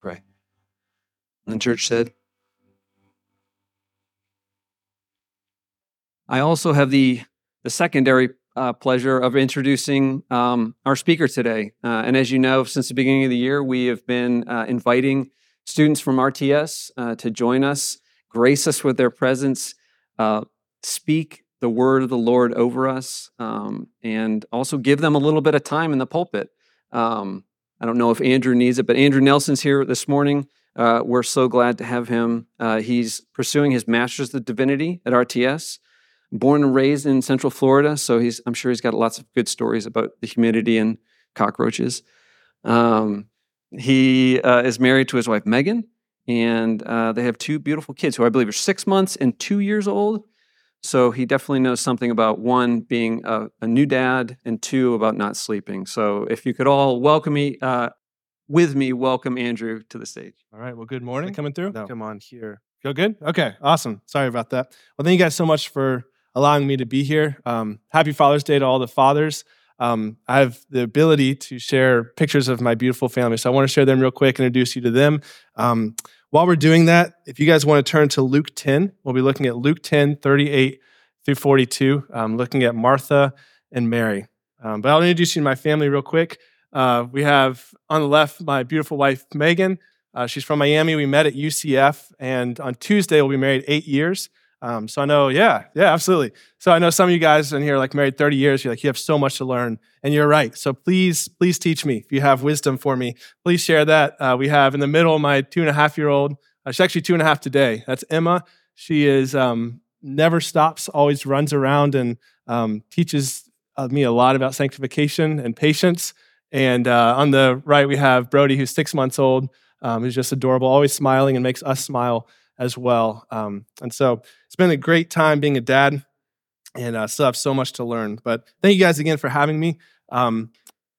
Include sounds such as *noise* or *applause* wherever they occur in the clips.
Pray. And the church said, I also have the, the secondary uh, pleasure of introducing um, our speaker today. Uh, and as you know, since the beginning of the year, we have been uh, inviting students from RTS uh, to join us, grace us with their presence, uh, speak the word of the Lord over us, um, and also give them a little bit of time in the pulpit. Um, I don't know if Andrew needs it, but Andrew Nelson's here this morning. Uh, we're so glad to have him. he's pursuing his master's of divinity at RTS born and raised in Central Florida, so he's I'm sure he's got lots of good stories about the humidity and cockroaches. Um, he uh, is married to his wife Megan, and uh, they have two beautiful kids who I believe are six months and two years old. So he definitely knows something about one being a, a new dad, and two about not sleeping. So if you could all welcome me. Uh, with me, welcome Andrew to the stage. All right. Well, good morning. Coming through? No. Come on here. Feel good? Okay. Awesome. Sorry about that. Well, thank you guys so much for allowing me to be here. Um, happy Father's Day to all the fathers. Um, I have the ability to share pictures of my beautiful family, so I want to share them real quick, introduce you to them. Um, while we're doing that, if you guys want to turn to Luke 10, we'll be looking at Luke 10, 38 through 42, um, looking at Martha and Mary. Um, but I'll introduce you to my family real quick. Uh, we have on the left my beautiful wife, Megan. Uh, she's from Miami. We met at UCF, and on Tuesday, we'll be married eight years. Um, so I know, yeah, yeah, absolutely. So I know some of you guys in here like married 30 years, you're like, you have so much to learn, and you're right. So please, please teach me. If you have wisdom for me, please share that. Uh, we have in the middle my two and a half year old. Uh, she's actually two and a half today. That's Emma. She is um, never stops, always runs around and um, teaches uh, me a lot about sanctification and patience. And uh, on the right, we have Brody, who's six months old, um, who's just adorable, always smiling and makes us smile as well. Um, and so it's been a great time being a dad, and I uh, still have so much to learn. But thank you guys again for having me. Um,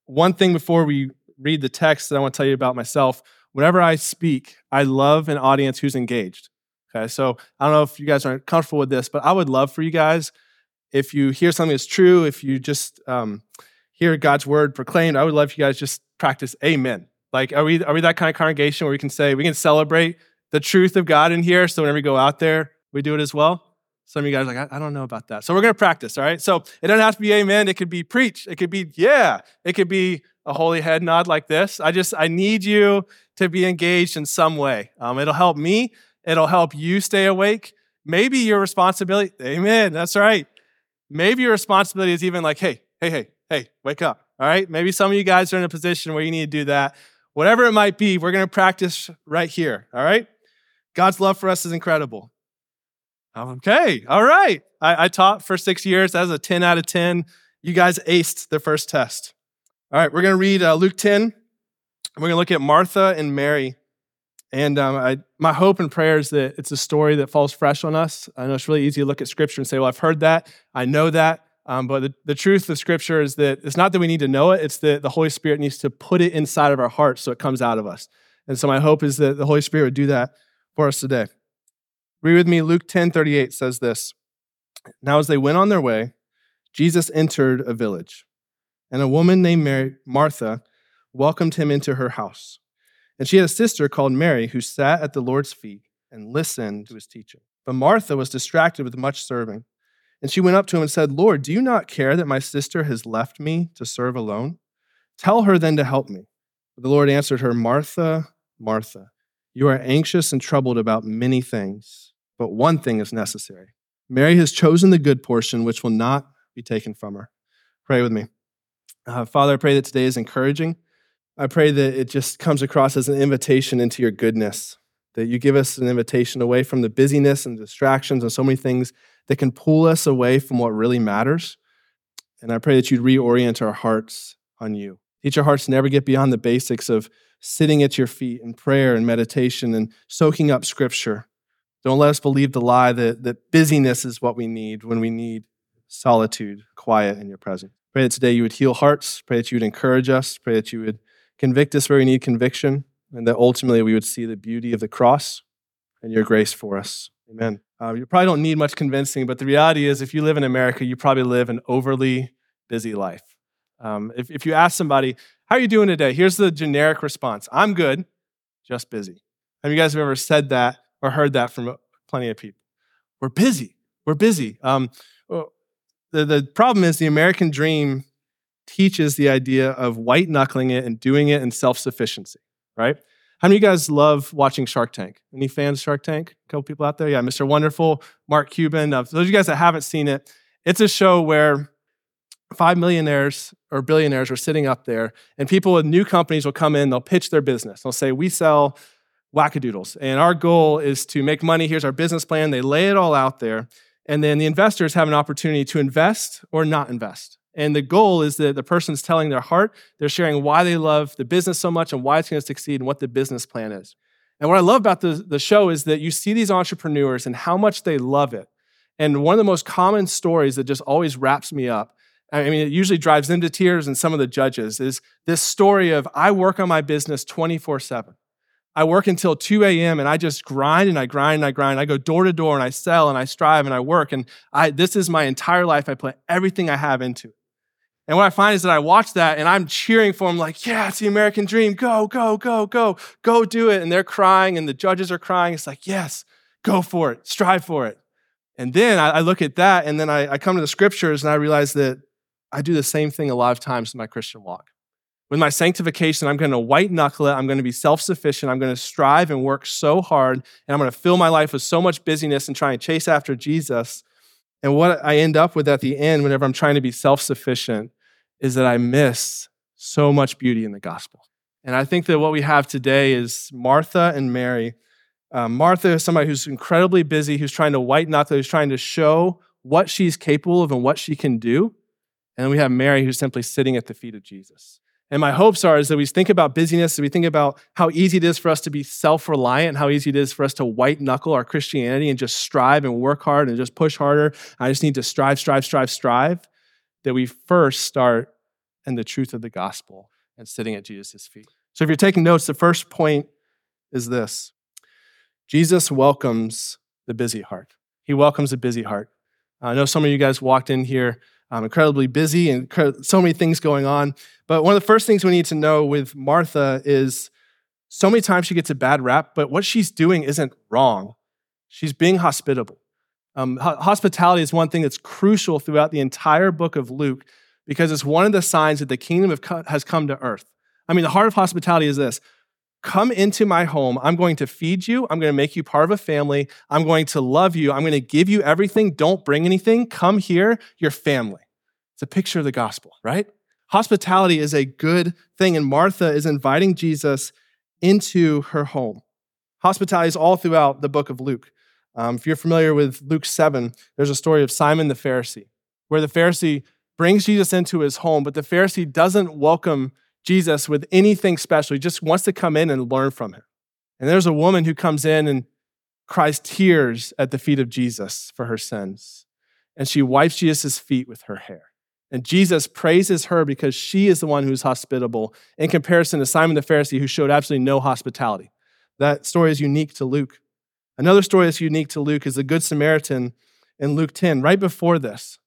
one thing before we read the text that I want to tell you about myself whenever I speak, I love an audience who's engaged. Okay, so I don't know if you guys are comfortable with this, but I would love for you guys, if you hear something that's true, if you just um, hear God's word proclaimed, I would love if you guys just practice amen. Like, are we, are we that kind of congregation where we can say, we can celebrate the truth of God in here. So whenever we go out there, we do it as well. Some of you guys like, I, I don't know about that. So we're going to practice, all right? So it doesn't have to be amen. It could be preach. It could be, yeah. It could be a holy head nod like this. I just, I need you to be engaged in some way. Um, it'll help me. It'll help you stay awake. Maybe your responsibility, amen, that's right. Maybe your responsibility is even like, hey, hey, hey, hey, wake up. All right? Maybe some of you guys are in a position where you need to do that. Whatever it might be, we're going to practice right here. All right? God's love for us is incredible. Okay, all right. I, I taught for six years. That was a 10 out of 10. You guys aced the first test. All right, we're going to read uh, Luke 10. We're going to look at Martha and Mary. And um, I, my hope and prayer is that it's a story that falls fresh on us. I know it's really easy to look at Scripture and say, well, I've heard that. I know that. Um, but the, the truth of Scripture is that it's not that we need to know it, it's that the Holy Spirit needs to put it inside of our hearts so it comes out of us. And so my hope is that the Holy Spirit would do that for us today. Read with me, Luke 10 38 says this. Now, as they went on their way, Jesus entered a village, and a woman named Mary, Martha welcomed him into her house. And she had a sister called Mary who sat at the Lord's feet and listened to his teaching. But Martha was distracted with much serving. And she went up to him and said, Lord, do you not care that my sister has left me to serve alone? Tell her then to help me. But the Lord answered her, Martha, Martha. You are anxious and troubled about many things, but one thing is necessary. Mary has chosen the good portion, which will not be taken from her. Pray with me. Uh, Father, I pray that today is encouraging. I pray that it just comes across as an invitation into your goodness, that you give us an invitation away from the busyness and distractions and so many things that can pull us away from what really matters. And I pray that you'd reorient our hearts on you. Teach our hearts to never get beyond the basics of sitting at your feet in prayer and meditation and soaking up scripture. Don't let us believe the lie that, that busyness is what we need when we need solitude, quiet in your presence. Pray that today you would heal hearts. Pray that you would encourage us. Pray that you would convict us where we need conviction. And that ultimately we would see the beauty of the cross and your grace for us. Amen. Uh, you probably don't need much convincing, but the reality is if you live in America, you probably live an overly busy life. Um, if, if you ask somebody, how are you doing today? Here's the generic response I'm good. just busy. Have you guys ever said that or heard that from plenty of people? We're busy. We're busy. Um, the, the problem is the American dream teaches the idea of white knuckling it and doing it in self sufficiency, right? How many of you guys love watching Shark Tank? Any fans of Shark Tank? A couple people out there? Yeah, Mr. Wonderful, Mark Cuban. Uh, those of you guys that haven't seen it, it's a show where five millionaires or billionaires are sitting up there, and people with new companies will come in, they'll pitch their business. They'll say, We sell wackadoodles, and our goal is to make money. Here's our business plan. They lay it all out there, and then the investors have an opportunity to invest or not invest. And the goal is that the person's telling their heart, they're sharing why they love the business so much and why it's going to succeed and what the business plan is. And what I love about the, the show is that you see these entrepreneurs and how much they love it. And one of the most common stories that just always wraps me up I mean, it usually drives them to tears and some of the judges, is this story of I work on my business 24 7. I work until 2 a.m. and I just grind and I grind and I grind. I go door to door and I sell and I strive and I work. And I, this is my entire life. I put everything I have into it. And what I find is that I watch that and I'm cheering for them, like, yeah, it's the American dream. Go, go, go, go, go do it. And they're crying and the judges are crying. It's like, yes, go for it, strive for it. And then I, I look at that and then I, I come to the scriptures and I realize that I do the same thing a lot of times in my Christian walk. With my sanctification, I'm going to white knuckle it. I'm going to be self sufficient. I'm going to strive and work so hard. And I'm going to fill my life with so much busyness and try and chase after Jesus. And what I end up with at the end, whenever I'm trying to be self sufficient, is that I miss so much beauty in the gospel. And I think that what we have today is Martha and Mary. Uh, Martha is somebody who's incredibly busy, who's trying to white knuckle, who's trying to show what she's capable of and what she can do. And then we have Mary who's simply sitting at the feet of Jesus. And my hopes are is that we think about busyness, that we think about how easy it is for us to be self-reliant, how easy it is for us to white knuckle our Christianity and just strive and work hard and just push harder. I just need to strive, strive, strive, strive. That we first start in the truth of the gospel and sitting at Jesus' feet. So if you're taking notes, the first point is this Jesus welcomes the busy heart. He welcomes a busy heart. I know some of you guys walked in here I'm incredibly busy and so many things going on. But one of the first things we need to know with Martha is so many times she gets a bad rap, but what she's doing isn't wrong. She's being hospitable. Um, hospitality is one thing that's crucial throughout the entire book of Luke because it's one of the signs that the kingdom of has come to earth. I mean, the heart of hospitality is this Come into my home. I'm going to feed you. I'm going to make you part of a family. I'm going to love you. I'm going to give you everything. Don't bring anything. Come here, your family. It's a picture of the gospel, right? Hospitality is a good thing, and Martha is inviting Jesus into her home. Hospitality is all throughout the book of Luke. Um, if you're familiar with Luke 7, there's a story of Simon the Pharisee, where the Pharisee brings Jesus into his home, but the Pharisee doesn't welcome Jesus with anything special. He just wants to come in and learn from him. And there's a woman who comes in and cries tears at the feet of Jesus for her sins. And she wipes Jesus' feet with her hair. And Jesus praises her because she is the one who's hospitable in comparison to Simon the Pharisee, who showed absolutely no hospitality. That story is unique to Luke. Another story that's unique to Luke is the Good Samaritan in Luke 10, right before this.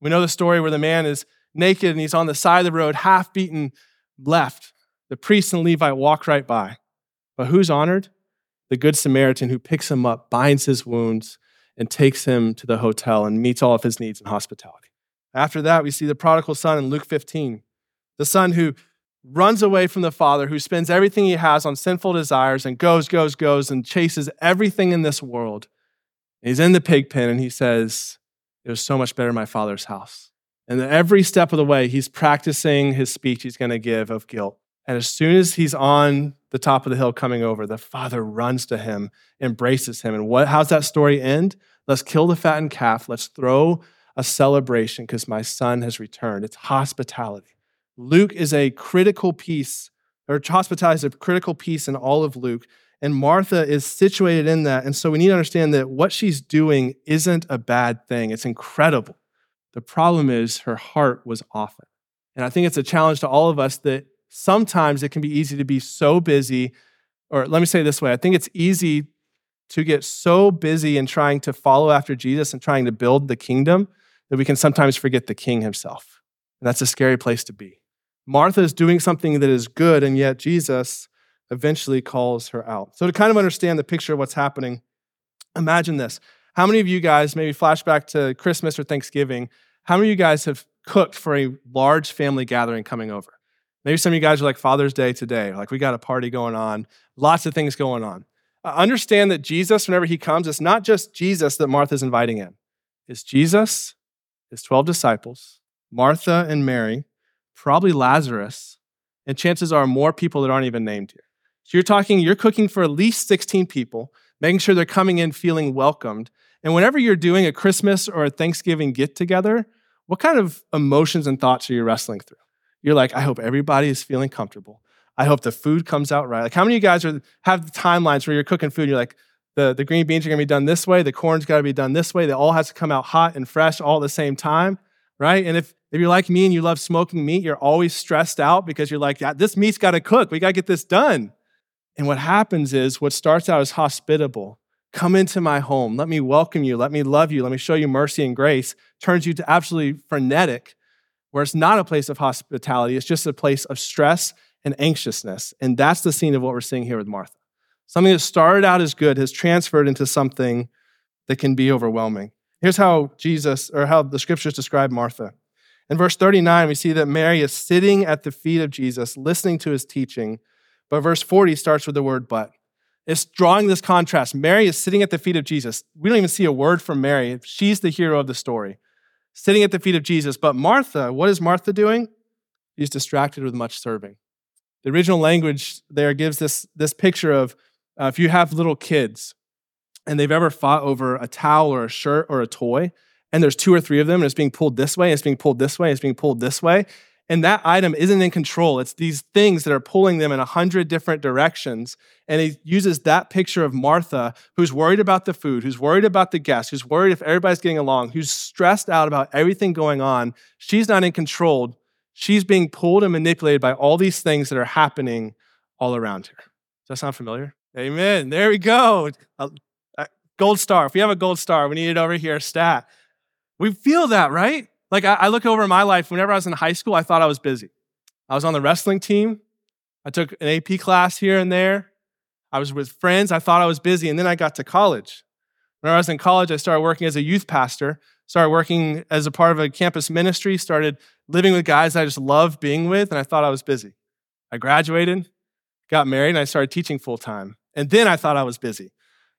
We know the story where the man is naked and he's on the side of the road, half beaten, left, the priest and Levite walk right by. But who's honored? The Good Samaritan who picks him up, binds his wounds, and takes him to the hotel and meets all of his needs in hospitality. After that, we see the prodigal son in Luke 15, the son who runs away from the father, who spends everything he has on sinful desires and goes, goes, goes, and chases everything in this world. He's in the pig pen and he says, It was so much better in my father's house. And every step of the way, he's practicing his speech he's going to give of guilt. And as soon as he's on the top of the hill coming over, the father runs to him, embraces him. And what, how's that story end? Let's kill the fattened calf. Let's throw a celebration because my son has returned. It's hospitality. Luke is a critical piece, or hospitality is a critical piece in all of Luke. And Martha is situated in that. And so we need to understand that what she's doing isn't a bad thing, it's incredible. The problem is her heart was often. And I think it's a challenge to all of us that sometimes it can be easy to be so busy, or let me say this way I think it's easy to get so busy in trying to follow after Jesus and trying to build the kingdom that we can sometimes forget the king himself. And that's a scary place to be. Martha is doing something that is good, and yet Jesus eventually calls her out. So, to kind of understand the picture of what's happening, imagine this. How many of you guys, maybe flashback to Christmas or Thanksgiving, how many of you guys have cooked for a large family gathering coming over? Maybe some of you guys are like Father's Day today, like we got a party going on, lots of things going on. Uh, understand that Jesus, whenever he comes, it's not just Jesus that Martha's inviting in. It's Jesus, his 12 disciples, Martha and Mary, probably Lazarus, and chances are more people that aren't even named here. So you're talking, you're cooking for at least 16 people, making sure they're coming in feeling welcomed. And whenever you're doing a Christmas or a Thanksgiving get together, what kind of emotions and thoughts are you wrestling through? You're like, I hope everybody is feeling comfortable. I hope the food comes out right. Like, how many of you guys are, have timelines where you're cooking food you're like, the, the green beans are gonna be done this way, the corn's gotta be done this way, they all has to come out hot and fresh all at the same time, right? And if, if you're like me and you love smoking meat, you're always stressed out because you're like, yeah, this meat's gotta cook, we gotta get this done. And what happens is what starts out as hospitable, come into my home, let me welcome you, let me love you, let me show you mercy and grace, turns you to absolutely frenetic where it's not a place of hospitality, it's just a place of stress and anxiousness. And that's the scene of what we're seeing here with Martha. Something that started out as good has transferred into something that can be overwhelming. Here's how Jesus, or how the scriptures describe Martha. In verse 39, we see that Mary is sitting at the feet of Jesus, listening to his teaching. But verse 40 starts with the word but. It's drawing this contrast. Mary is sitting at the feet of Jesus. We don't even see a word from Mary. She's the hero of the story sitting at the feet of Jesus. But Martha, what is Martha doing? She's distracted with much serving. The original language there gives this, this picture of uh, if you have little kids and they've ever fought over a towel or a shirt or a toy, and there's two or three of them, and it's being pulled this way, it's being pulled this way, it's being pulled this way, and that item isn't in control. It's these things that are pulling them in a hundred different directions. And he uses that picture of Martha, who's worried about the food, who's worried about the guests, who's worried if everybody's getting along, who's stressed out about everything going on. She's not in control. She's being pulled and manipulated by all these things that are happening all around her. Does that sound familiar? Amen. There we go. gold star. If we have a gold star, we need it over here, stat. We feel that, right? Like I, I look over my life, whenever I was in high school, I thought I was busy. I was on the wrestling team. I took an AP class here and there. I was with friends. I thought I was busy. And then I got to college. When I was in college, I started working as a youth pastor, started working as a part of a campus ministry, started living with guys I just loved being with, and I thought I was busy. I graduated, got married, and I started teaching full time. And then I thought I was busy.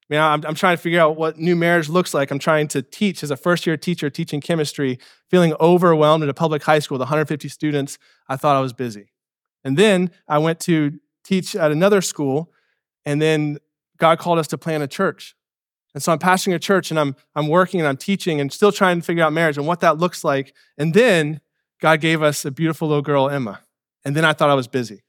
I mean, I'm, I'm trying to figure out what new marriage looks like. I'm trying to teach as a first year teacher teaching chemistry, feeling overwhelmed at a public high school with 150 students. I thought I was busy. And then I went to teach at another school, and then God called us to plant a church. And so I'm pastoring a church and I'm, I'm working and I'm teaching and still trying to figure out marriage and what that looks like. And then God gave us a beautiful little girl, Emma. And then I thought I was busy.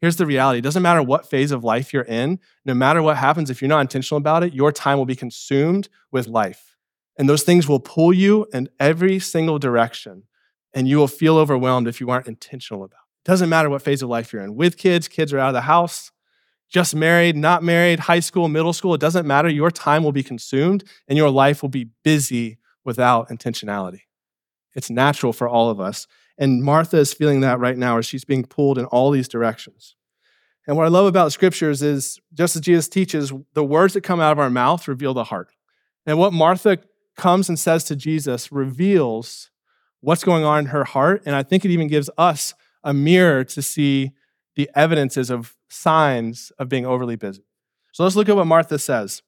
Here's the reality it doesn't matter what phase of life you're in, no matter what happens, if you're not intentional about it, your time will be consumed with life. And those things will pull you in every single direction. And you will feel overwhelmed if you aren't intentional about it. It doesn't matter what phase of life you're in. With kids, kids are out of the house, just married, not married, high school, middle school, it doesn't matter. Your time will be consumed and your life will be busy without intentionality. It's natural for all of us. And Martha is feeling that right now as she's being pulled in all these directions. And what I love about scriptures is just as Jesus teaches, the words that come out of our mouth reveal the heart. And what Martha comes and says to Jesus reveals what's going on in her heart. And I think it even gives us a mirror to see the evidences of signs of being overly busy. So let's look at what Martha says.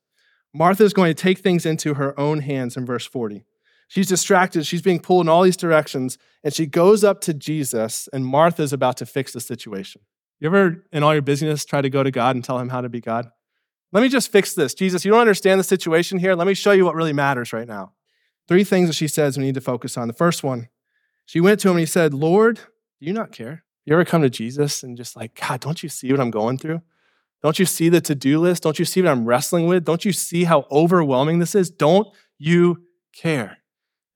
Martha is going to take things into her own hands in verse 40. She's distracted. She's being pulled in all these directions. And she goes up to Jesus, and Martha's about to fix the situation. You ever, in all your busyness, try to go to God and tell him how to be God? Let me just fix this. Jesus, you don't understand the situation here. Let me show you what really matters right now. Three things that she says we need to focus on. The first one, she went to him and he said, Lord, do you not care? You ever come to Jesus and just like, God, don't you see what I'm going through? Don't you see the to do list? Don't you see what I'm wrestling with? Don't you see how overwhelming this is? Don't you care?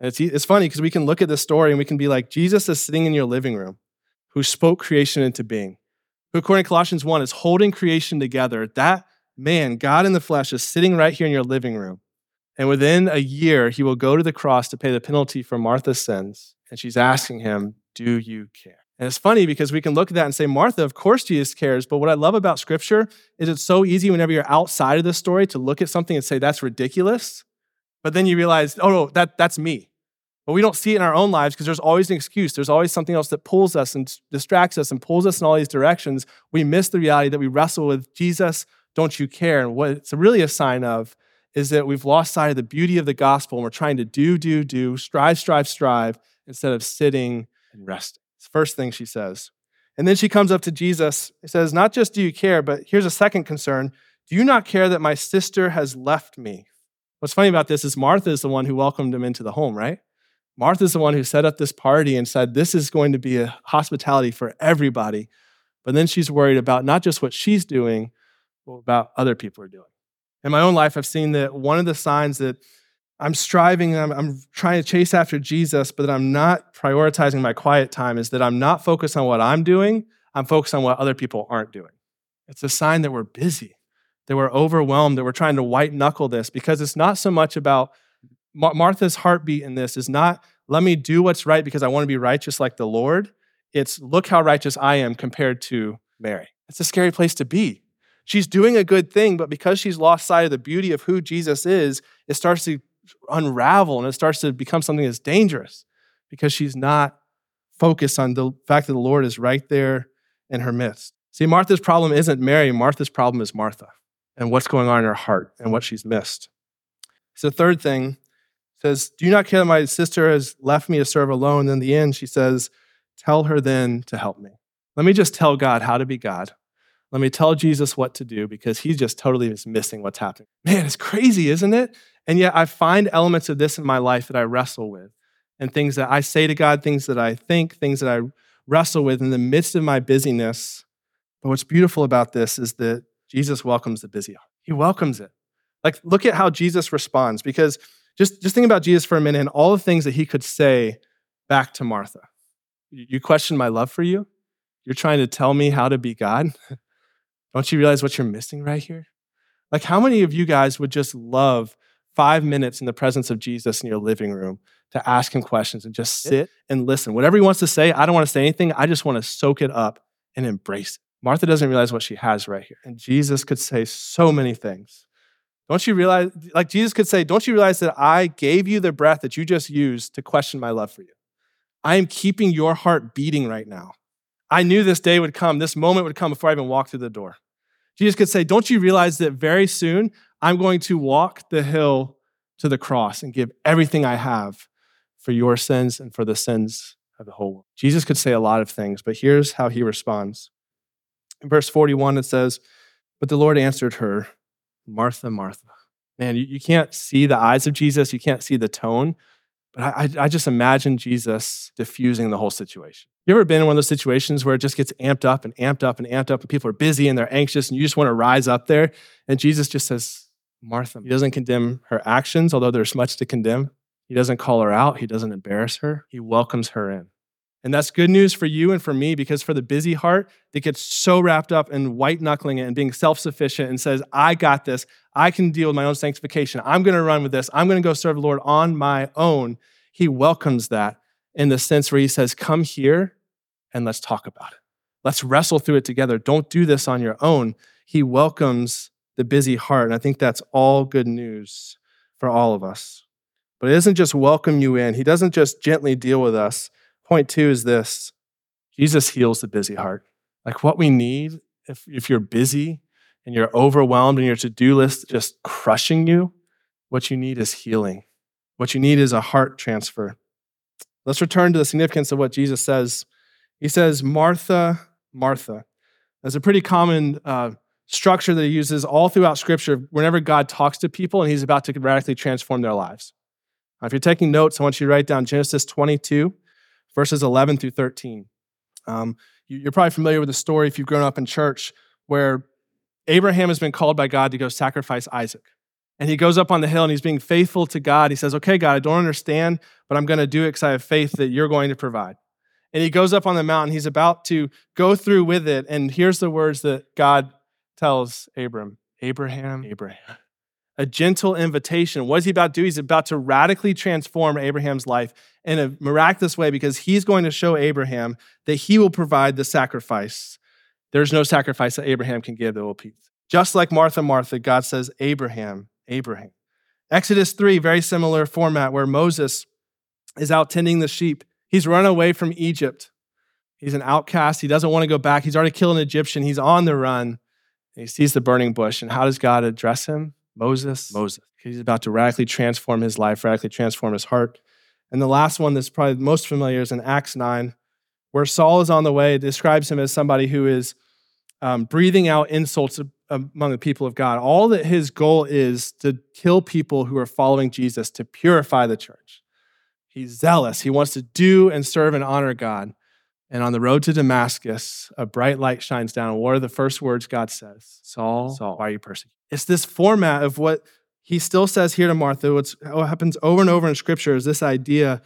And it's, it's funny because we can look at this story and we can be like, Jesus is sitting in your living room who spoke creation into being, who, according to Colossians 1, is holding creation together. That man, God in the flesh, is sitting right here in your living room. And within a year, he will go to the cross to pay the penalty for Martha's sins. And she's asking him, Do you care? And it's funny because we can look at that and say, Martha, of course Jesus cares. But what I love about scripture is it's so easy whenever you're outside of the story to look at something and say, that's ridiculous. But then you realize, oh, no, that, that's me. But we don't see it in our own lives because there's always an excuse. There's always something else that pulls us and distracts us and pulls us in all these directions. We miss the reality that we wrestle with Jesus, don't you care? And what it's really a sign of is that we've lost sight of the beauty of the gospel and we're trying to do, do, do, strive, strive, strive instead of sitting and resting. It's the first thing she says. And then she comes up to Jesus. He says, Not just do you care, but here's a second concern. Do you not care that my sister has left me? What's funny about this is Martha is the one who welcomed him into the home, right? Martha's the one who set up this party and said, This is going to be a hospitality for everybody. But then she's worried about not just what she's doing, but about other people are doing. In my own life, I've seen that one of the signs that I'm striving, I'm, I'm trying to chase after Jesus, but that I'm not prioritizing my quiet time is that I'm not focused on what I'm doing, I'm focused on what other people aren't doing. It's a sign that we're busy, that we're overwhelmed, that we're trying to white knuckle this because it's not so much about Mar- Martha's heartbeat in this is not let me do what's right because I want to be righteous like the Lord. It's look how righteous I am compared to Mary. It's a scary place to be. She's doing a good thing, but because she's lost sight of the beauty of who Jesus is, it starts to unravel and it starts to become something that's dangerous because she's not focused on the fact that the Lord is right there in her midst. See, Martha's problem isn't Mary, Martha's problem is Martha and what's going on in her heart and what she's missed. So, third thing says, Do you not care that my sister has left me to serve alone? In the end, she says, Tell her then to help me. Let me just tell God how to be God. Let me tell Jesus what to do because he's just totally is missing what's happening. Man, it's crazy, isn't it? And yet I find elements of this in my life that I wrestle with and things that I say to God, things that I think, things that I wrestle with in the midst of my busyness. But what's beautiful about this is that Jesus welcomes the busy heart. He welcomes it. Like, look at how Jesus responds because just, just think about Jesus for a minute and all the things that he could say back to Martha. You question my love for you? You're trying to tell me how to be God? *laughs* Don't you realize what you're missing right here? Like, how many of you guys would just love five minutes in the presence of Jesus in your living room to ask him questions and just sit and listen. Whatever he wants to say, I don't want to say anything. I just want to soak it up and embrace it. Martha doesn't realize what she has right here. And Jesus could say so many things. Don't you realize, like Jesus could say, Don't you realize that I gave you the breath that you just used to question my love for you? I am keeping your heart beating right now. I knew this day would come, this moment would come before I even walked through the door. Jesus could say, Don't you realize that very soon I'm going to walk the hill to the cross and give everything I have for your sins and for the sins of the whole world. Jesus could say a lot of things, but here's how he responds. In verse 41, it says, But the Lord answered her, Martha, Martha. Man, you, you can't see the eyes of Jesus, you can't see the tone, but I, I just imagine Jesus diffusing the whole situation. You ever been in one of those situations where it just gets amped up and amped up and amped up, and people are busy and they're anxious, and you just want to rise up there? And Jesus just says, Martha. He doesn't condemn her actions, although there's much to condemn. He doesn't call her out. He doesn't embarrass her. He welcomes her in. And that's good news for you and for me because for the busy heart that gets so wrapped up in white knuckling it and being self sufficient and says, I got this. I can deal with my own sanctification. I'm going to run with this. I'm going to go serve the Lord on my own. He welcomes that in the sense where he says, Come here and let's talk about it. Let's wrestle through it together. Don't do this on your own. He welcomes the busy heart. And I think that's all good news for all of us. But it doesn't just welcome you in, He doesn't just gently deal with us. Point two is this Jesus heals the busy heart. Like what we need, if, if you're busy and you're overwhelmed and your to do list just crushing you, what you need is healing. What you need is a heart transfer. Let's return to the significance of what Jesus says. He says, Martha, Martha. That's a pretty common uh, structure that he uses all throughout Scripture whenever God talks to people and he's about to radically transform their lives. Now, if you're taking notes, I want you to write down Genesis 22, verses 11 through 13. Um, you're probably familiar with the story if you've grown up in church where Abraham has been called by God to go sacrifice Isaac. And he goes up on the hill and he's being faithful to God. He says, Okay, God, I don't understand, but I'm going to do it because I have faith that you're going to provide. And he goes up on the mountain. He's about to go through with it. And here's the words that God tells Abram, Abraham, Abraham. A gentle invitation. What is he about to do? He's about to radically transform Abraham's life in a miraculous way because he's going to show Abraham that he will provide the sacrifice. There's no sacrifice that Abraham can give that will please. Just like Martha, Martha, God says, Abraham, Abraham. Exodus 3, very similar format where Moses is out tending the sheep. He's run away from Egypt. He's an outcast. He doesn't want to go back. He's already killed an Egyptian. He's on the run. He sees the burning bush. And how does God address him? Moses. Moses. He's about to radically transform his life, radically transform his heart. And the last one that's probably most familiar is in Acts 9, where Saul is on the way. It describes him as somebody who is um, breathing out insults among the people of God. All that his goal is to kill people who are following Jesus, to purify the church. He's zealous. He wants to do and serve and honor God. And on the road to Damascus, a bright light shines down. What are the first words God says? Saul, Saul, why are you persecuting? It's this format of what he still says here to Martha. What happens over and over in Scripture is this idea.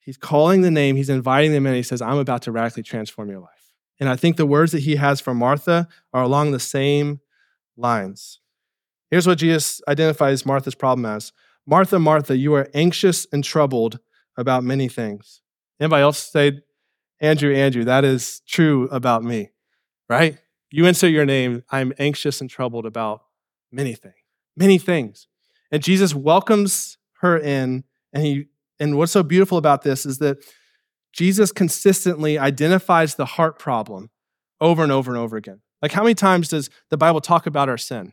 He's calling the name, he's inviting them in, he says, I'm about to radically transform your life. And I think the words that he has for Martha are along the same lines. Here's what Jesus identifies Martha's problem as Martha, Martha, you are anxious and troubled about many things. Anybody else say Andrew, Andrew, that is true about me, right? You insert your name. I'm anxious and troubled about many things, many things. And Jesus welcomes her in, and he and what's so beautiful about this is that Jesus consistently identifies the heart problem over and over and over again. Like, how many times does the Bible talk about our sin?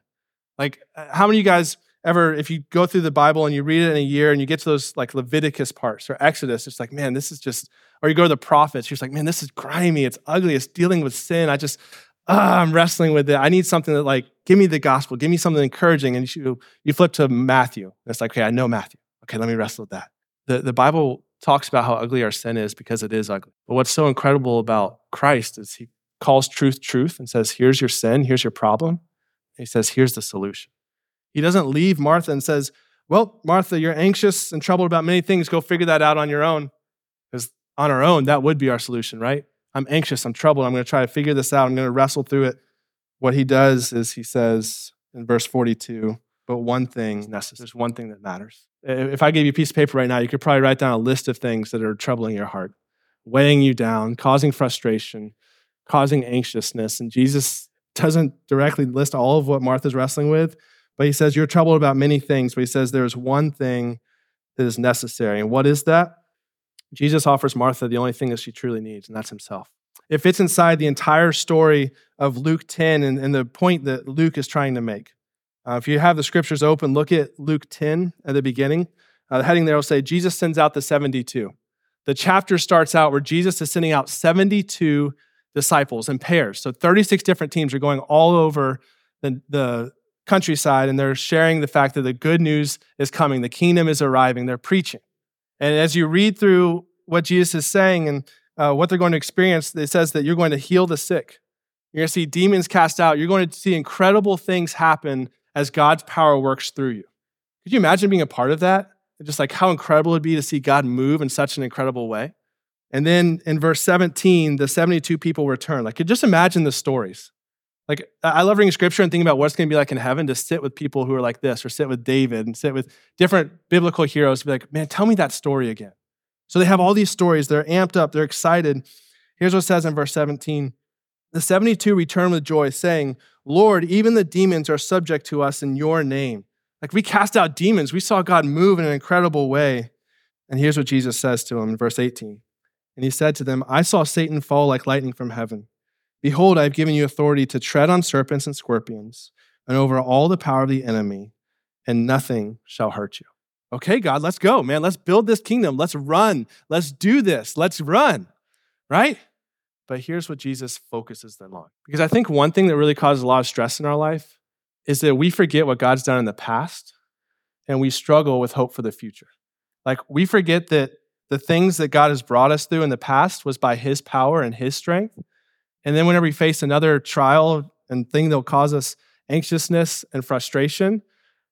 Like, uh, how many of you guys ever, if you go through the Bible and you read it in a year and you get to those like Leviticus parts or Exodus, it's like, man, this is just or you go to the prophets, you're just like, man, this is grimy, it's ugly, it's dealing with sin. I just, Ah, I'm wrestling with it. I need something that like, give me the gospel, give me something encouraging. And you, you flip to Matthew. It's like, okay, I know Matthew. Okay, let me wrestle with that. The, the Bible talks about how ugly our sin is because it is ugly. But what's so incredible about Christ is he calls truth truth and says, here's your sin, here's your problem. And he says, here's the solution. He doesn't leave Martha and says, well, Martha, you're anxious and troubled about many things. Go figure that out on your own. Because on our own, that would be our solution, right? I'm anxious, I'm troubled, I'm going to try to figure this out, I'm going to wrestle through it. What he does is he says in verse 42, but one thing necessary. There's one thing that matters. If I gave you a piece of paper right now, you could probably write down a list of things that are troubling your heart, weighing you down, causing frustration, causing anxiousness. And Jesus doesn't directly list all of what Martha's wrestling with, but he says, You're troubled about many things, but he says, There's one thing that is necessary. And what is that? Jesus offers Martha the only thing that she truly needs, and that's himself. It fits inside the entire story of Luke 10 and, and the point that Luke is trying to make. Uh, if you have the scriptures open, look at Luke 10 at the beginning. Uh, the heading there will say, Jesus sends out the 72. The chapter starts out where Jesus is sending out 72 disciples in pairs. So 36 different teams are going all over the, the countryside and they're sharing the fact that the good news is coming, the kingdom is arriving, they're preaching. And as you read through what Jesus is saying and uh, what they're going to experience, it says that you're going to heal the sick. You're going to see demons cast out. You're going to see incredible things happen as God's power works through you. Could you imagine being a part of that? Just like how incredible it would be to see God move in such an incredible way. And then in verse 17, the 72 people return. Like, just imagine the stories. Like, I love reading scripture and thinking about what's going to be like in heaven to sit with people who are like this, or sit with David and sit with different biblical heroes to be like, man, tell me that story again. So they have all these stories. They're amped up. They're excited. Here's what it says in verse 17 The 72 return with joy, saying, Lord, even the demons are subject to us in your name. Like we cast out demons. We saw God move in an incredible way. And here's what Jesus says to them in verse 18. And he said to them, I saw Satan fall like lightning from heaven. Behold, I have given you authority to tread on serpents and scorpions and over all the power of the enemy, and nothing shall hurt you. Okay, God, let's go, man. Let's build this kingdom. Let's run. Let's do this. Let's run, right? But here's what Jesus focuses them on. Because I think one thing that really causes a lot of stress in our life is that we forget what God's done in the past and we struggle with hope for the future. Like we forget that the things that God has brought us through in the past was by his power and his strength. And then whenever we face another trial and thing that'll cause us anxiousness and frustration,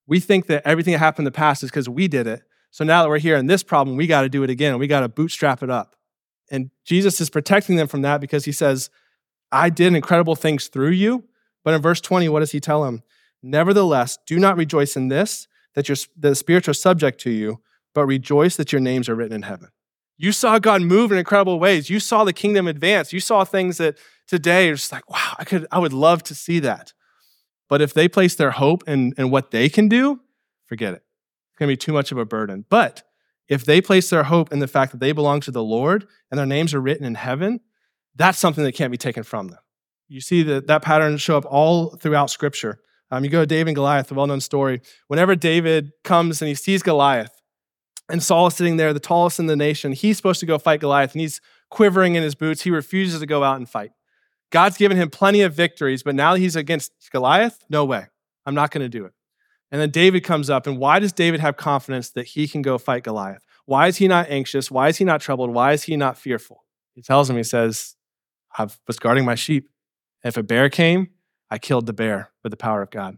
we think that everything that happened in the past is because we did it. So now that we're here in this problem, we got to do it again. We got to bootstrap it up. And Jesus is protecting them from that because he says, I did incredible things through you. But in verse 20, what does he tell them? Nevertheless, do not rejoice in this, that your, the spirits are subject to you, but rejoice that your names are written in heaven. You saw God move in incredible ways. You saw the kingdom advance. You saw things that today are just like, wow, I could, I would love to see that. But if they place their hope in, in what they can do, forget it. It's going to be too much of a burden. But if they place their hope in the fact that they belong to the Lord and their names are written in heaven, that's something that can't be taken from them. You see that, that pattern show up all throughout Scripture. Um, you go to David and Goliath, the well known story. Whenever David comes and he sees Goliath, and Saul is sitting there, the tallest in the nation, he's supposed to go fight Goliath, and he's quivering in his boots. He refuses to go out and fight. God's given him plenty of victories, but now he's against Goliath? No way. I'm not going to do it. And then David comes up, and why does David have confidence that he can go fight Goliath? Why is he not anxious? Why is he not troubled? Why is he not fearful? He tells him, he says, I was guarding my sheep. If a bear came, I killed the bear with the power of God.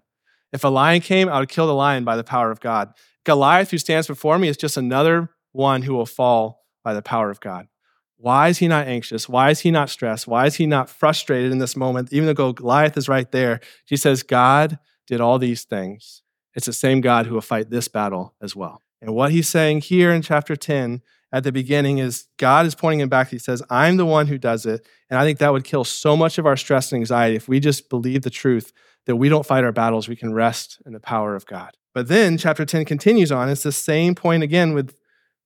If a lion came, I would kill the lion by the power of God. Goliath, who stands before me, is just another one who will fall by the power of God. Why is he not anxious? Why is he not stressed? Why is he not frustrated in this moment? Even though Goliath is right there, he says, God did all these things. It's the same God who will fight this battle as well. And what he's saying here in chapter 10 at the beginning is God is pointing him back. He says, I'm the one who does it. And I think that would kill so much of our stress and anxiety if we just believe the truth that we don't fight our battles, we can rest in the power of God. But then chapter 10 continues on. It's the same point again with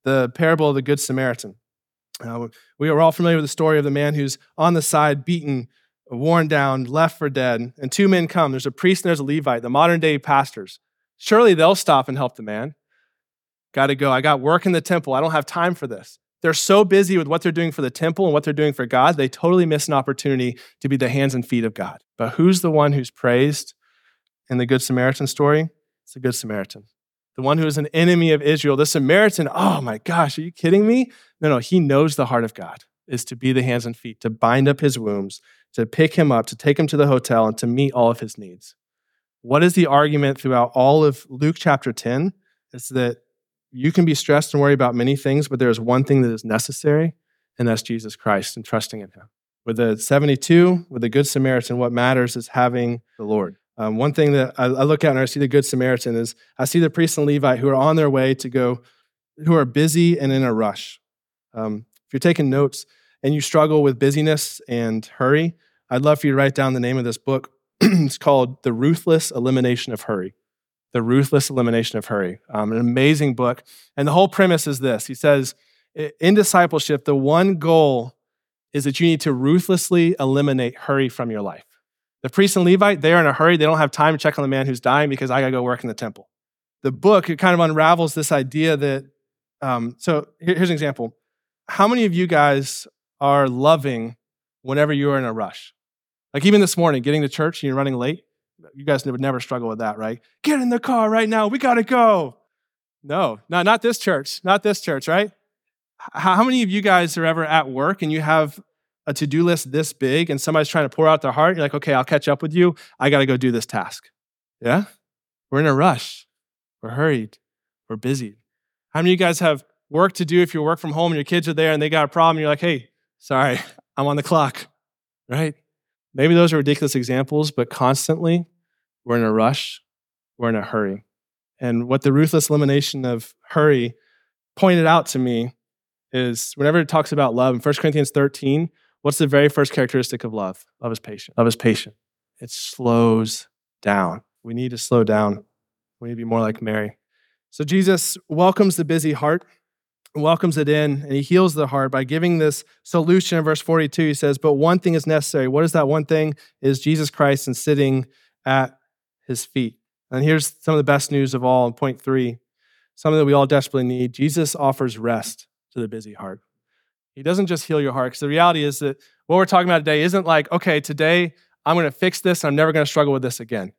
the parable of the Good Samaritan. Uh, we are all familiar with the story of the man who's on the side, beaten, worn down, left for dead. And two men come. There's a priest and there's a Levite, the modern day pastors. Surely they'll stop and help the man. Got to go. I got work in the temple. I don't have time for this. They're so busy with what they're doing for the temple and what they're doing for God, they totally miss an opportunity to be the hands and feet of God. But who's the one who's praised in the Good Samaritan story? It's the Good Samaritan. The one who is an enemy of Israel. The Samaritan, oh my gosh, are you kidding me? No, no, he knows the heart of God is to be the hands and feet, to bind up his wounds, to pick him up, to take him to the hotel, and to meet all of his needs. What is the argument throughout all of Luke chapter 10? It's that you can be stressed and worry about many things, but there is one thing that is necessary, and that's Jesus Christ and trusting in him. With the 72, with the Good Samaritan, what matters is having the Lord. Um, one thing that I, I, look at and I see the Good Samaritan is I see the priest and Levite who are on their way to go, who are busy and in a rush. Um, if you're taking notes and you struggle with busyness and hurry, I'd love for you to write down the name of this book. *clears throat* it's called The Ruthless Elimination of Hurry. The Ruthless Elimination of Hurry. Um, an amazing book. And the whole premise is this He says, in discipleship, the one goal is that you need to ruthlessly eliminate hurry from your life. The priest and Levite, they're in a hurry. They don't have time to check on the man who's dying because I got to go work in the temple. The book, it kind of unravels this idea that, um, so here's an example. How many of you guys are loving whenever you're in a rush? Like even this morning, getting to church and you're running late, you guys would never struggle with that, right? Get in the car right now. We got to go. No, no, not this church. Not this church, right? How many of you guys are ever at work and you have a to do list this big and somebody's trying to pour out their heart? You're like, okay, I'll catch up with you. I got to go do this task. Yeah? We're in a rush. We're hurried. We're busy. How many of you guys have work to do if you work from home and your kids are there and they got a problem? You're like, hey, sorry, *laughs* I'm on the clock, right? Maybe those are ridiculous examples, but constantly we're in a rush, we're in a hurry. And what the ruthless elimination of hurry pointed out to me is whenever it talks about love in 1 Corinthians 13, what's the very first characteristic of love? Love is patient. Love is patient. It slows down. We need to slow down. We need to be more like Mary. So Jesus welcomes the busy heart welcomes it in and he heals the heart by giving this solution. In verse 42 he says but one thing is necessary. What is that one thing? Is jesus christ and sitting at his feet. And here's some of the best news of all in point three something that we all desperately need. Jesus offers rest to the busy heart. He doesn't just heal your heart because the reality is that what we're talking about today isn't like okay today i'm going to fix this and i'm never going to struggle with this again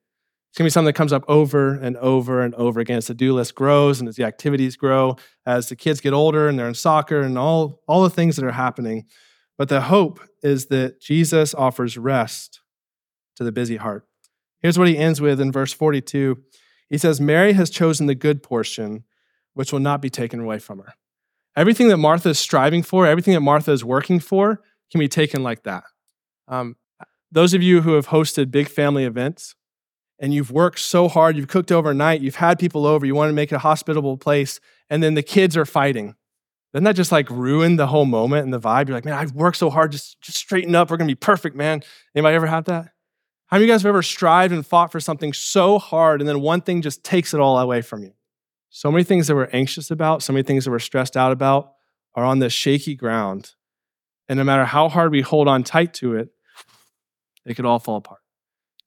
it's going to be something that comes up over and over and over again as the do list grows and as the activities grow, as the kids get older and they're in soccer and all, all the things that are happening. But the hope is that Jesus offers rest to the busy heart. Here's what he ends with in verse 42. He says, Mary has chosen the good portion, which will not be taken away from her. Everything that Martha is striving for, everything that Martha is working for, can be taken like that. Um, those of you who have hosted big family events, and you've worked so hard, you've cooked overnight, you've had people over, you want to make it a hospitable place, and then the kids are fighting. Doesn't that just like ruin the whole moment and the vibe? You're like, man, I've worked so hard, just, just straighten up. We're gonna be perfect, man. Anybody ever had that? How many of you guys have ever strived and fought for something so hard and then one thing just takes it all away from you? So many things that we're anxious about, so many things that we're stressed out about are on this shaky ground. And no matter how hard we hold on tight to it, it could all fall apart.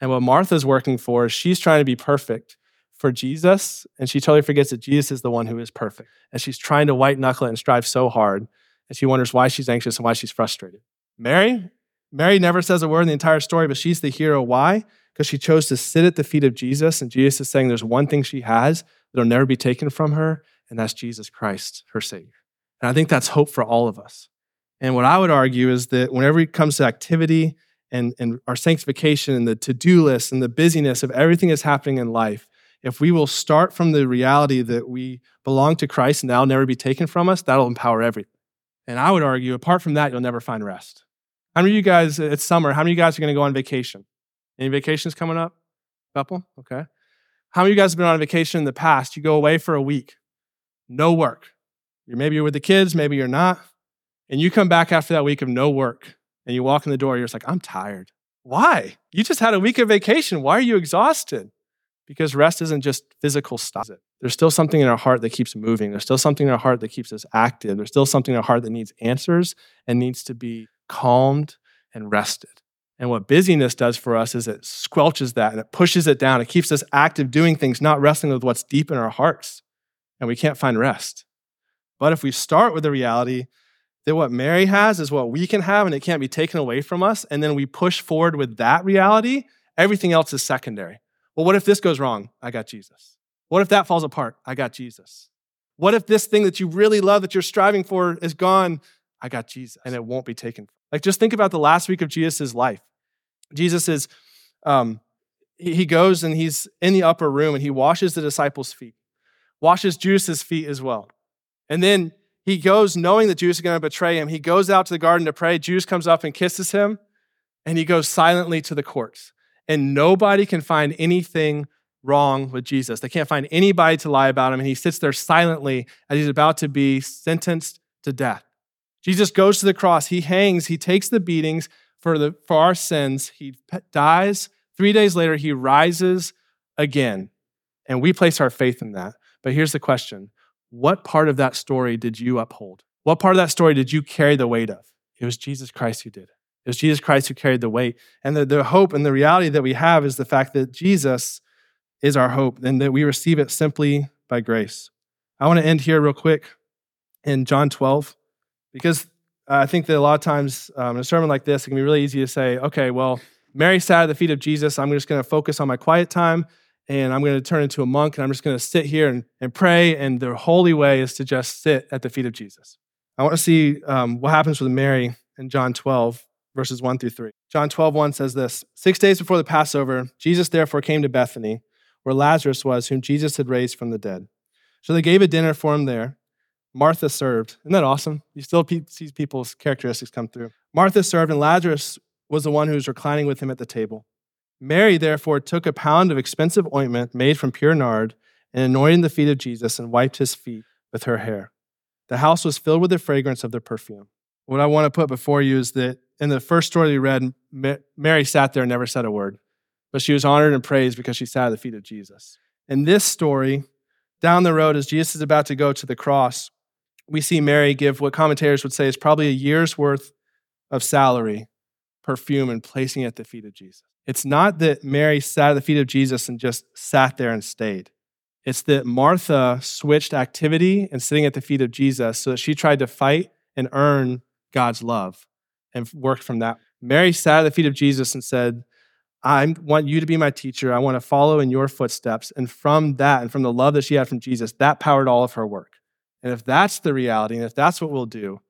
And what Martha's working for is she's trying to be perfect for Jesus, and she totally forgets that Jesus is the one who is perfect. And she's trying to white knuckle it and strive so hard, and she wonders why she's anxious and why she's frustrated. Mary, Mary never says a word in the entire story, but she's the hero. Why? Because she chose to sit at the feet of Jesus, and Jesus is saying there's one thing she has that'll never be taken from her, and that's Jesus Christ, her Savior. And I think that's hope for all of us. And what I would argue is that whenever it comes to activity and, and our sanctification and the to do list and the busyness of everything that's happening in life, if we will start from the reality that we belong to Christ and that'll never be taken from us, that'll empower everything. And I would argue, apart from that, you'll never find rest. How many of you guys, uh, it's summer, how many of you guys are going to go on vacation? Any vacations coming up? Couple? Okay. How many of you guys have been on vacation in the past? You go away for a week, no work. You're, maybe you're with the kids, maybe you're not. And you come back after that week of no work and you walk in the door, you're just like, I'm tired. Why? You just had a week of vacation. Why are you exhausted? Because rest isn't just physical stuff. There's still something in our heart that keeps moving. There's still something in our heart that keeps us active. There's still something in our heart that needs answers and needs to be calmed and rested. And what busyness does for us is it squelches that and it pushes it down. It keeps us active doing things, not wrestling with what's deep in our hearts. And we can't find rest. But if we start with the reality that what Mary has is what we can have and it can't be taken away from us, and then we push forward with that reality, everything else is secondary. Well, what if this goes wrong? I got Jesus. What if that falls apart? I got Jesus. What if this thing that you really love that you're striving for is gone? I got Jesus and it won't be taken. Like just think about the last week of Jesus' life. Jesus is, um, he goes and he's in the upper room and he washes the disciples' feet, washes Judas's feet as well. And then he goes knowing that Judas is going to betray him. He goes out to the garden to pray. Judas comes up and kisses him, and he goes silently to the courts. And nobody can find anything wrong with Jesus. They can't find anybody to lie about him. And he sits there silently as he's about to be sentenced to death. Jesus goes to the cross. He hangs. He takes the beatings for, the, for our sins. He dies. Three days later, he rises again. And we place our faith in that. But here's the question what part of that story did you uphold? What part of that story did you carry the weight of? It was Jesus Christ who did it. It was Jesus Christ who carried the weight. And the, the hope and the reality that we have is the fact that Jesus is our hope and that we receive it simply by grace. I want to end here real quick in John 12 because I think that a lot of times um, in a sermon like this, it can be really easy to say, okay, well, Mary sat at the feet of Jesus. I'm just going to focus on my quiet time and I'm going to turn into a monk and I'm just going to sit here and, and pray. And the holy way is to just sit at the feet of Jesus. I want to see um, what happens with Mary in John 12, verses 1 through 3. John 12, 1 says this Six days before the Passover, Jesus therefore came to Bethany, where Lazarus was, whom Jesus had raised from the dead. So they gave a dinner for him there. Martha served. Isn't that awesome? You still see people's characteristics come through. Martha served, and Lazarus was the one who was reclining with him at the table. Mary, therefore, took a pound of expensive ointment made from pure nard and anointed the feet of Jesus and wiped his feet with her hair. The house was filled with the fragrance of the perfume. What I want to put before you is that in the first story we read, Mary sat there and never said a word, but she was honored and praised because she sat at the feet of Jesus. In this story, down the road, as Jesus is about to go to the cross, we see Mary give what commentators would say is probably a year's worth of salary, perfume, and placing it at the feet of Jesus. It's not that Mary sat at the feet of Jesus and just sat there and stayed. It's that Martha switched activity and sitting at the feet of Jesus so that she tried to fight and earn God's love and worked from that. Mary sat at the feet of Jesus and said, I want you to be my teacher. I want to follow in your footsteps. And from that, and from the love that she had from Jesus, that powered all of her work. And if that's the reality, and if that's what we'll do,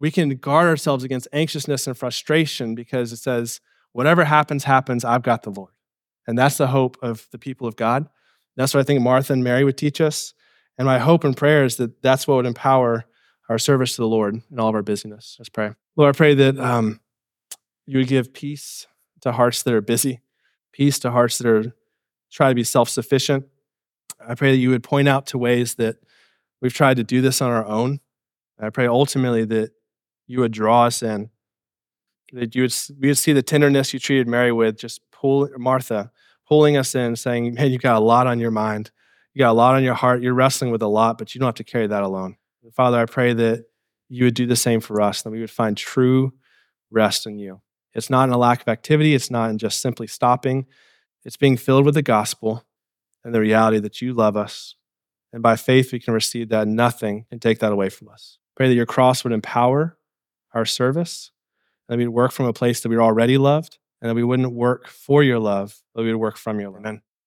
we can guard ourselves against anxiousness and frustration because it says, whatever happens, happens. I've got the Lord. And that's the hope of the people of God. That's what I think Martha and Mary would teach us. And my hope and prayer is that that's what would empower our service to the Lord in all of our busyness. Let's pray. Lord, I pray that um, you would give peace to hearts that are busy, peace to hearts that are try to be self sufficient. I pray that you would point out to ways that we've tried to do this on our own. I pray ultimately that you would draw us in, that you would, we would see the tenderness you treated Mary with, just pull Martha, pulling us in, saying, Man, you got a lot on your mind. You got a lot on your heart. You're wrestling with a lot, but you don't have to carry that alone. Father, I pray that you would do the same for us, that we would find true rest in you. It's not in a lack of activity, it's not in just simply stopping. It's being filled with the gospel and the reality that you love us. And by faith, we can receive that. Nothing can take that away from us. Pray that your cross would empower our service, that we'd work from a place that we already loved, and that we wouldn't work for your love, but we would work from your love. Amen.